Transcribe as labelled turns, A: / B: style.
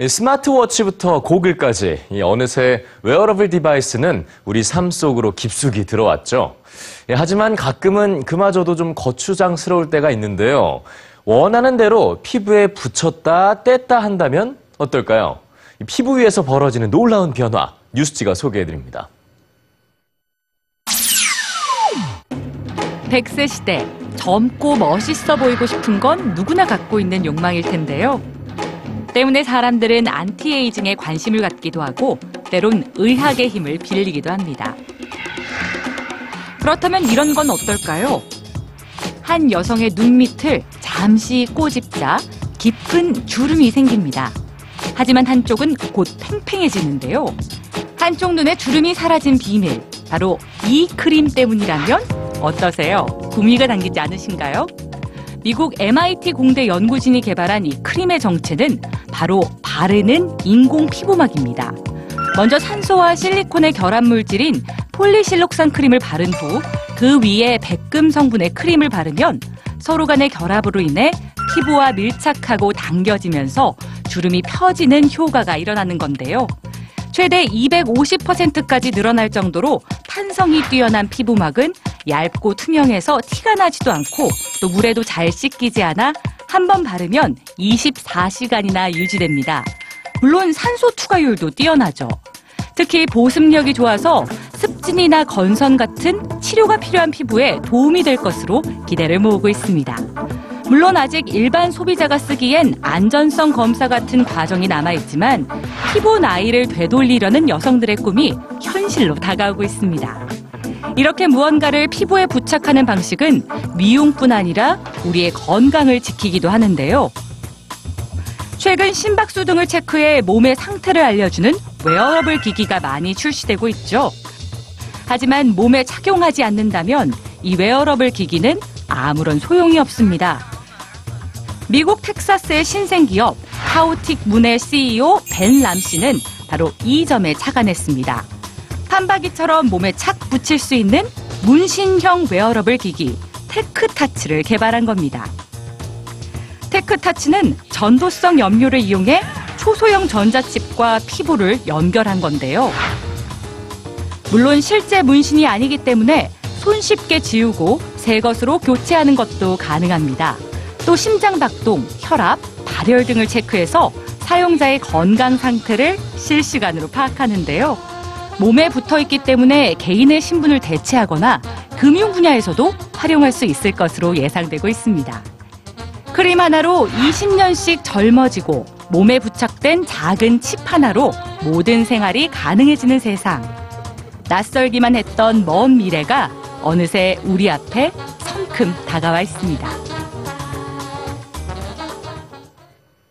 A: 이 스마트워치부터 고글까지 이 어느새 웨어러블 디바이스는 우리 삶 속으로 깊숙이 들어왔죠. 예, 하지만 가끔은 그마저도 좀 거추장스러울 때가 있는데요. 원하는 대로 피부에 붙였다 뗐다 한다면 어떨까요? 이 피부 위에서 벌어지는 놀라운 변화 뉴스G가 소개해드립니다.
B: 100세 시대 젊고 멋있어 보이고 싶은 건 누구나 갖고 있는 욕망일 텐데요. 때문에 사람들은 안티에이징에 관심을 갖기도 하고 때론 의학의 힘을 빌리기도 합니다. 그렇다면 이런 건 어떨까요? 한 여성의 눈 밑을 잠시 꼬집자 깊은 주름이 생깁니다. 하지만 한쪽은 곧 팽팽해지는데요. 한쪽 눈에 주름이 사라진 비밀, 바로 이 크림 때문이라면 어떠세요? 구미가 당기지 않으신가요? 미국 MIT 공대 연구진이 개발한 이 크림의 정체는 바로 바르는 인공 피부막입니다. 먼저 산소와 실리콘의 결합 물질인 폴리실록산 크림을 바른 후 그 위에 백금 성분의 크림을 바르면 서로 간의 결합으로 인해 피부와 밀착하고 당겨지면서 주름이 펴지는 효과가 일어나는 건데요. 최대 250%까지 늘어날 정도로 탄성이 뛰어난 피부막은 얇고 투명해서 티가 나지도 않고 또 물에도 잘 씻기지 않아 한 번 바르면 24시간이나 유지됩니다. 물론 산소 투과율도 뛰어나죠. 특히 보습력이 좋아서 습진이나 건선 같은 치료가 필요한 피부에 도움이 될 것으로 기대를 모으고 있습니다. 물론 아직 일반 소비자가 쓰기엔 안전성 검사 같은 과정이 남아있지만 피부 나이를 되돌리려는 여성들의 꿈이 현실로 다가오고 있습니다. 이렇게 무언가를 피부에 부착하는 방식은 미용뿐 아니라 우리의 건강을 지키기도 하는데요. 최근 심박수 등을 체크해 몸의 상태를 알려주는 웨어러블 기기가 많이 출시되고 있죠. 하지만 몸에 착용하지 않는다면 이 웨어러블 기기는 아무런 소용이 없습니다. 미국 텍사스의 신생기업 카오틱 문의 CEO 벤 람 씨는 바로 이 점에 착안했습니다. 판박이처럼 몸에 착 붙일 수 있는 문신형 웨어러블 기기 테크타츠를 개발한 겁니다. 테크타츠는 전도성 염료를 이용해 초소형 전자칩과 피부를 연결한 건데요. 물론 실제 문신이 아니기 때문에 손쉽게 지우고 새 것으로 교체하는 것도 가능합니다. 또 심장 박동, 혈압, 발열 등을 체크해서 사용자의 건강 상태를 실시간으로 파악하는데요. 몸에 붙어 있기 때문에 개인의 신분을 대체하거나 금융 분야에서도 활용할 수 있을 것으로 예상되고 있습니다. 크림 하나로 20년씩 젊어지고 몸에 부착된 작은 칩 하나로 모든 생활이 가능해지는 세상. 낯설기만 했던 먼 미래가 어느새 우리 앞에 성큼 다가와 있습니다.